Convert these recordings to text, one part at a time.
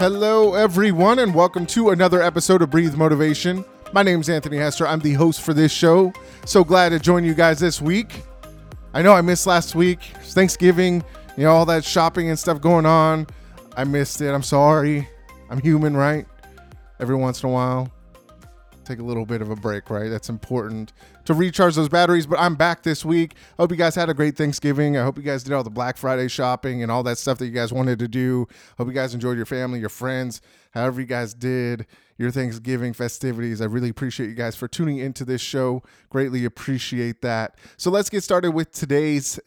Hello, everyone, and welcome to another episode of Breathe Motivation. My name is Anthony Hester. I'm the host for this show. So glad to join you guys this week. I know I missed last week. It's Thanksgiving, you know, all that shopping and stuff going on. I missed it. I'm sorry. I'm human, right? Every once in a while, take a little bit of a break, right? That's important to recharge those batteries. But I'm back this week. I hope you guys had a great Thanksgiving. I hope you guys did all the Black Friday shopping and all that stuff that you guys wanted to do. Hope you guys enjoyed your family, your friends, however you guys did your Thanksgiving festivities. I really appreciate you guys for tuning into this show. Greatly appreciate that. So let's get started with today's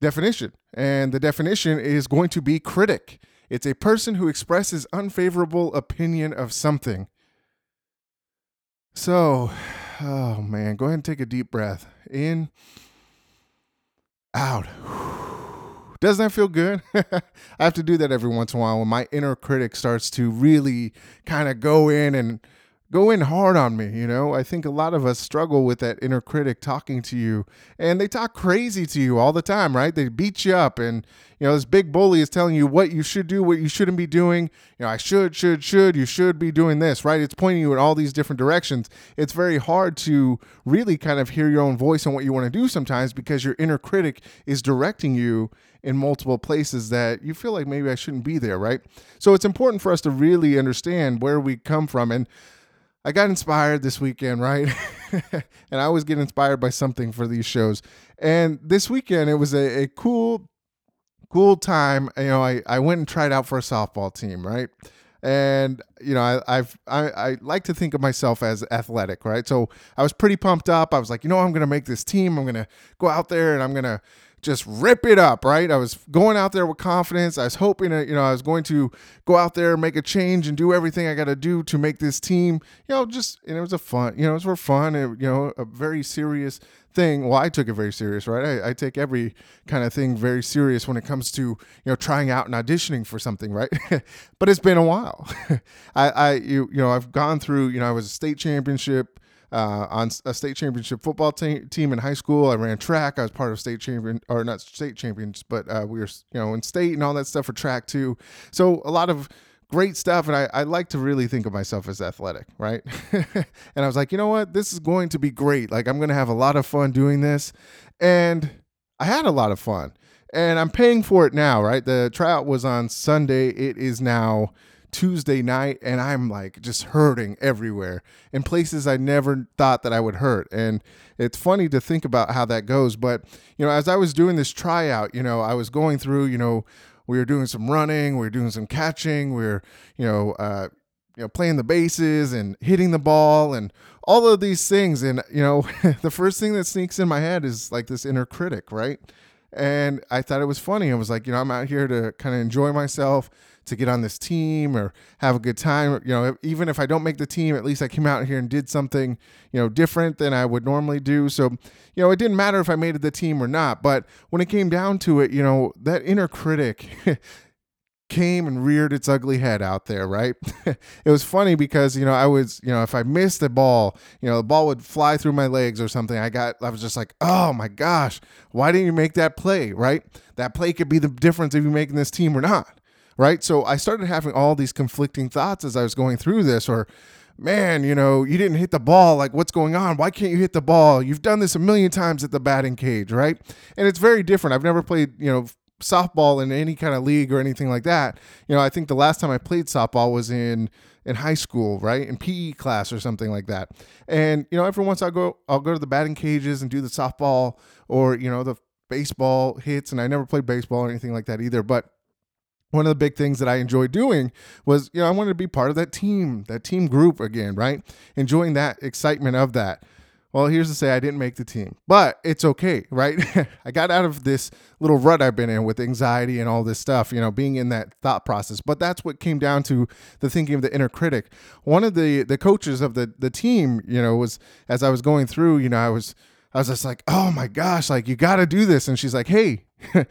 definition. And the definition is going to be critic. It's a person who expresses unfavorable opinion of something. So, oh man, go ahead and take a deep breath. In, out. Doesn't that feel good? I have to do that every once in a while when my inner critic starts to really kind of go in and go in hard on me. You know, I think a lot of us struggle with that inner critic talking to you, and they talk crazy to you all the time, right? They beat you up, and you know, this big bully is telling you what you should do, what you shouldn't be doing. You know, I should, should, should, you should be doing this, right? It's pointing you in all these different directions. It's very hard to really kind of hear your own voice and what you want to do sometimes because your inner critic is directing you in multiple places that you feel like maybe I shouldn't be there, right? So it's important for us to really understand where we come from. And I got inspired this weekend, right? and I always get inspired by something for these shows. And this weekend, it was a, a cool, cool time. You know, I, I went and tried out for a softball team, right? And you know, I, I've I, I like to think of myself as athletic, right? So I was pretty pumped up. I was like, you know, I'm gonna make this team. I'm gonna go out there and I'm gonna just rip it up, right? I was going out there with confidence. I was hoping that, you know, I was going to go out there, make a change, and do everything I got to do to make this team, you know, just, and it was a fun, you know, it was for fun, you know, a very serious thing. Well, I took it very serious, right? I, I take every kind of thing very serious when it comes to, you know, trying out and auditioning for something, right? but it's been a while. I, I, you, you know, I've gone through, you know, I was a state championship uh, on a state championship football te- team in high school. I ran track. I was part of state champion or not state champions, but uh, we were you know in state and all that stuff for track too. So a lot of great stuff. And I, I like to really think of myself as athletic, right? and I was like, you know what? This is going to be great. Like I'm going to have a lot of fun doing this, and I had a lot of fun. And I'm paying for it now, right? The tryout was on Sunday. It is now Tuesday night and I'm like just hurting everywhere in places I never thought that I would hurt. And it's funny to think about how that goes. But, you know, as I was doing this tryout, you know, I was going through, you know, we were doing some running, we were doing some catching, we were, you know, uh, you know, playing the bases and hitting the ball and all of these things. And, you know, the first thing that sneaks in my head is like this inner critic, right? And I thought it was funny. I was like, you know, I'm out here to kind of enjoy myself, to get on this team or have a good time. You know, even if I don't make the team, at least I came out here and did something, you know, different than I would normally do. So, you know, it didn't matter if I made it the team or not. But when it came down to it, you know, that inner critic came and reared its ugly head out there, right? it was funny because, you know, I was, you know, if I missed the ball, you know, the ball would fly through my legs or something. I got, I was just like, oh my gosh, why didn't you make that play, right? That play could be the difference if you're making this team or not, right? So I started having all these conflicting thoughts as I was going through this, or, man, you know, you didn't hit the ball. Like, what's going on? Why can't you hit the ball? You've done this a million times at the batting cage, right? And it's very different. I've never played, you know, softball in any kind of league or anything like that. You know, I think the last time I played softball was in in high school, right? In PE class or something like that. And you know, every once I go I'll go to the batting cages and do the softball or, you know, the baseball hits and I never played baseball or anything like that either, but one of the big things that I enjoyed doing was, you know, I wanted to be part of that team, that team group again, right? Enjoying that excitement of that. Well, here's to say I didn't make the team, but it's okay, right? I got out of this little rut I've been in with anxiety and all this stuff, you know, being in that thought process. But that's what came down to the thinking of the inner critic. One of the the coaches of the the team, you know, was as I was going through, you know, I was I was just like, oh my gosh, like you got to do this, and she's like, hey.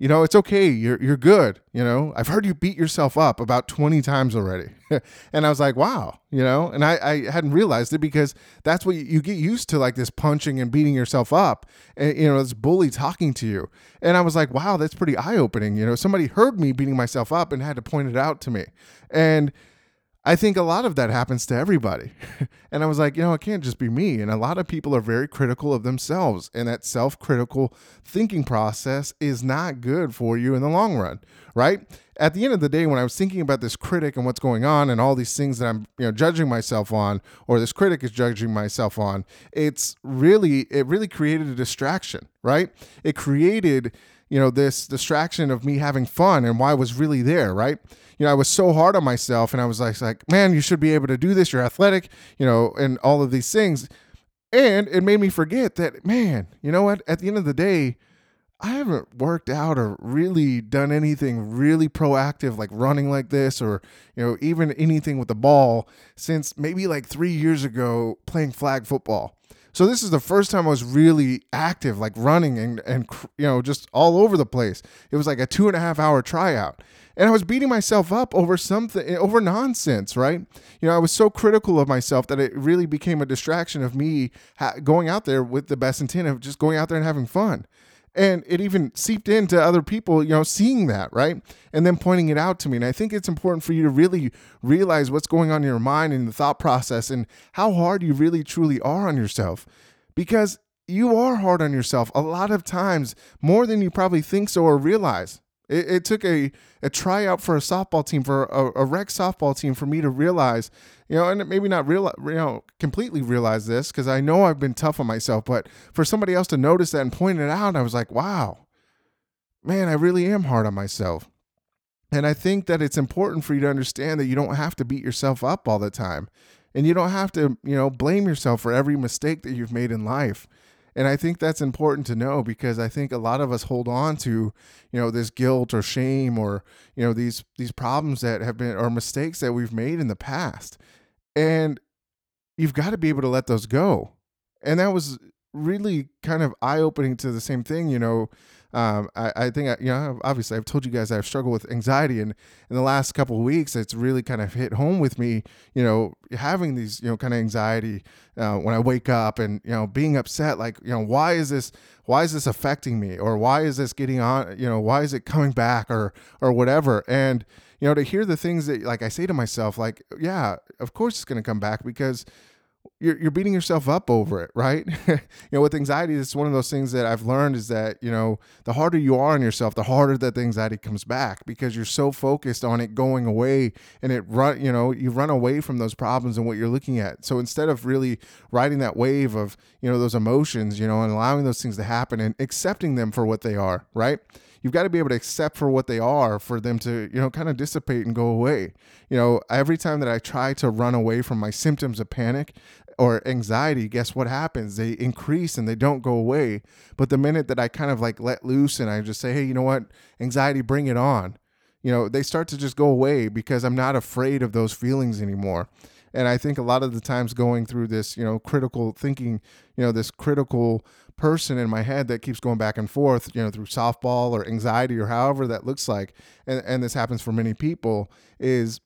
you know, it's okay. You're you're good. You know, I've heard you beat yourself up about 20 times already. and I was like, wow, you know, and I, I hadn't realized it because that's what you, you, get used to like this punching and beating yourself up and, you know, this bully talking to you. And I was like, wow, that's pretty eye opening. You know, somebody heard me beating myself up and had to point it out to me. And I think a lot of that happens to everybody. and I was like, you know, it can't just be me. And a lot of people are very critical of themselves. And that self critical thinking process is not good for you in the long run, right? At the end of the day, when I was thinking about this critic and what's going on and all these things that I'm, you know, judging myself on, or this critic is judging myself on, it's really, it really created a distraction, right? It created, you know, this distraction of me having fun and why I was really there, right? you know, I was so hard on myself and I was like, like, man, you should be able to do this. You're athletic, you know, and all of these things. And it made me forget that, man, you know what? At the end of the day, I haven't worked out or really done anything really proactive like running like this or, you know, even anything with the ball since maybe like three years ago playing flag football. So this is the first time I was really active, like running and, and you know, just all over the place. It was like a two and a half hour tryout and I was beating myself up over something, eh, over nonsense, right? You know, I was so critical of myself that it really became a distraction of me ha- going out there with the best intent of just going out there and having fun. And it even seeped into other people, you know, seeing that, right? And then pointing it out to me. And I think it's important for you to really realize what's going on in your mind and the thought process and how hard you really truly are on yourself. Because you are hard on yourself a lot of times, more than you probably think so or realize. It, it, took a, a tryout for a softball team, for a, a rec softball team, for me to realize, you know, and maybe not real, you know, completely realize this because I know I've been tough on myself, but for somebody else to notice that and point it out, I was like, wow, man, I really am hard on myself. And I think that it's important for you to understand that you don't have to beat yourself up all the time. And you don't have to, you know, blame yourself for every mistake that you've made in life. And I think that's important to know because I think a lot of us hold on to, you know, this guilt or shame or, you know, these these problems that have been or mistakes that we've made in the past. And you've got to be able to let those go. And that was really kind of eye opening to the same thing, you know, um, I, I think, I, you know, obviously I've told you guys I've struggled with anxiety and in the last couple of weeks, it's really kind of hit home with me, you know, having these, you know, kind of anxiety uh, when I wake up and, you know, being upset, like, you know, why is this, why is this affecting me? Or why is this getting on, you know, why is it coming back or, or whatever. And, you know, to hear the things that, like, I say to myself, like, yeah, of course it's going to come back because, you're, you're beating yourself up over it, right? you know, with anxiety, it's one of those things that I've learned is that, you know, the harder you are on yourself, the harder that the anxiety comes back because you're so focused on it going away and it run, you know, you run away from those problems and what you're looking at. So instead of really riding that wave of, you know, those emotions, you know, and allowing those things to happen and accepting them for what they are, right? You've got to be able to accept for what they are for them to you know kind of dissipate and go away you know every time that i try to run away from my symptoms of panic or anxiety, guess what happens? They increase and they don't go away. But the minute that I kind of like let loose and I just say, hey, you know what? Anxiety, bring it on. You know, they start to just go away because I'm not afraid of those feelings anymore. And I think a lot of the times going through this, you know, critical thinking, you know, this critical person in my head that keeps going back and forth, you know, through softball or anxiety or however that looks like, and, and this happens for many people, is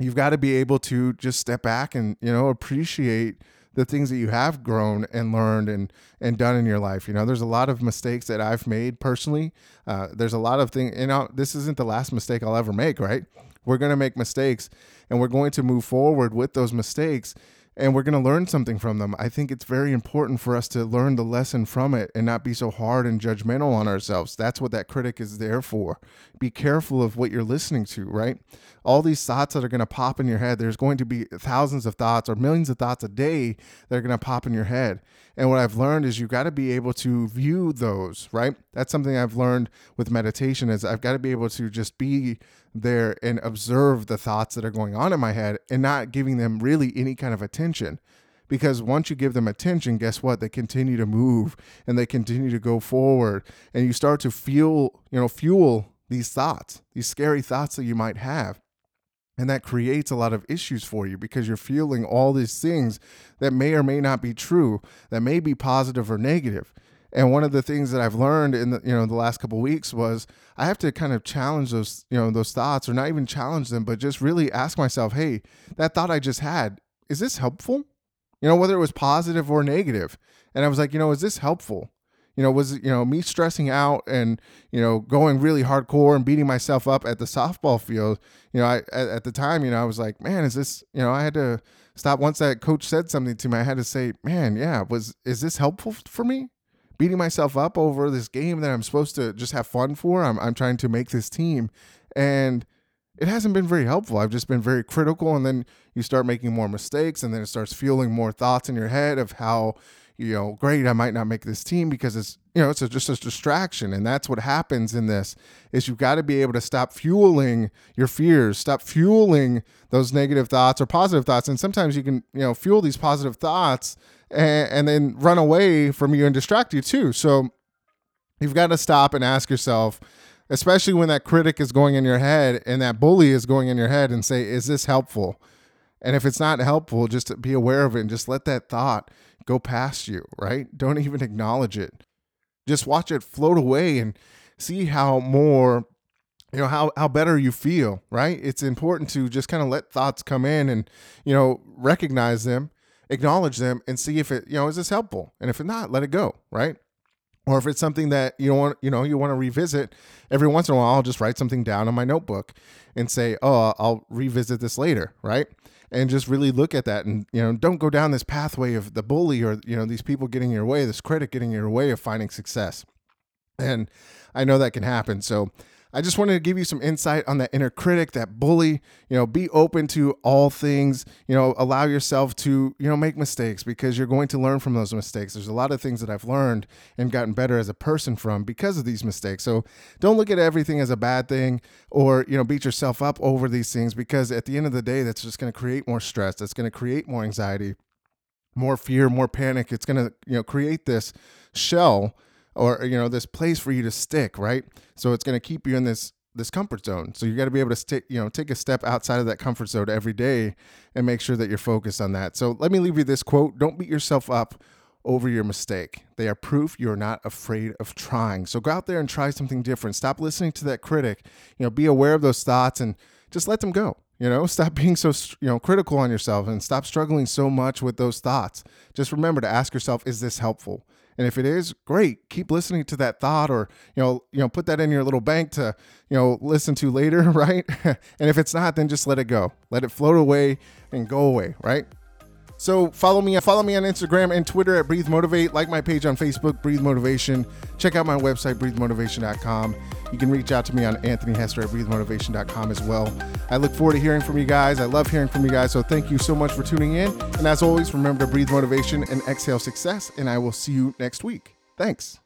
you've got to be able to just step back and you know appreciate the things that you have grown and learned and and done in your life. You know there's a lot of mistakes that i've made personally. Uh, there's a lot of things you know this isn't the last mistake i'll ever make right we're going to make mistakes and we're going to move forward with those mistakes and we're going to learn something from them. I think it's very important for us to learn the lesson from it and not be so hard and judgmental on ourselves. That's what that critic is there for. Be careful of what you're listening to, right? All these thoughts that are going to pop in your head, there's going to be thousands of thoughts or millions of thoughts a day that are going to pop in your head. And what I've learned is you've got to be able to view those, right? That's something I've learned with meditation is I've got to be able to just be there and observe the thoughts that are going on in my head and not giving them really any kind of attention. Because once you give them attention guess what? They continue to move and they continue to go forward. And you start to feel you know fuel these thoughts these scary thoughts that you might have and that creates a lot of issues for you because you're feeling all these things that may or may not be true that may be positive or negative. And one of the things that I've learned in the you know the last couple weeks was I have to kind of challenge those you know those thoughts, or not even challenge them, but just really ask myself, hey, that thought I just had, is this helpful? You know, whether it was positive or negative. And I was like, you know, is this helpful? You know, was you know me stressing out and you know going really hardcore and beating myself up at the softball field? You know, I at, at the time, you know, I was like, man, is this? You know, I had to stop once that coach said something to me. I had to say, man, yeah, was is this helpful for me? beating myself up over this game that I'm supposed to just have fun for. I'm, I'm trying to make this team. And it hasn't been very helpful. I've just been very critical. And then you start making more mistakes. And then it starts fueling more thoughts in your head of how, you know, great, I might not make this team because it's, you know, it's a, just a distraction. And that's what happens in this is you've got to be able to stop fueling your fears, stop fueling those negative thoughts or positive thoughts. And sometimes you can, you know, fuel these positive thoughts and, and then run away from you and distract you too. So you've got to stop and ask yourself, especially when that critic is going in your head and that bully is going in your head and say, is this helpful? And if it's not helpful, just be aware of it and just let that thought go past you, right? Don't even acknowledge it. Just watch it float away and see how more you know how how better you feel, right? It's important to just kind of let thoughts come in and you know recognize them acknowledge them and see if it, you know, is this helpful? And if not, let it go, right? Or if it's something that you want, you know, you want to revisit every once in a while, I'll just write something down on my notebook and say, "Oh, I'll revisit this later," right? And just really look at that, and you know, don't go down this pathway of the bully or you know these people getting in your way, this critic getting in your way of finding success. And I know that can happen. So I just wanted to give you some insight on that inner critic, that bully. You know, be open to all things. You know, allow yourself to, you know, make mistakes because you're going to learn from those mistakes. There's a lot of things that I've learned and gotten better as a person from because of these mistakes. So don't look at everything as a bad thing or, you know, beat yourself up over these things because at the end of the day, that's just going to create more stress. That's going to create more anxiety, more fear, more panic. It's going to, you know, create this shell or you know this place for you to stick right? So it's going to keep you in this this comfort zone. So you got to be able to stick you know take a step outside of that comfort zone every day and make sure that you're focused on that. So let me leave you this quote don't beat yourself up over your mistake. They are proof you're not afraid of trying. So go out there and try something different. Stop listening to that critic. You know be aware of those thoughts and just let them go you know? Stop being so you know critical on yourself and stop struggling so much with those thoughts. Just remember to ask yourself is this helpful and if it is, great. Keep listening to that thought or, you know, you know, put that in your little bank to, you know, listen to later, right? and if it's not, then just let it go. Let it float away and go away, right? So follow me, follow me on Instagram and Twitter at Breathe Motivate. Like my page on Facebook, Breathe Motivation. Check out my website, breathemotivation.com. You can reach out to me on Anthony Hester at breathemotivation.com as well. I look forward to hearing from you guys. I love hearing from you guys. So thank you so much for tuning in. And as always, remember to breathe motivation and exhale success. And I will see you next week. Thanks.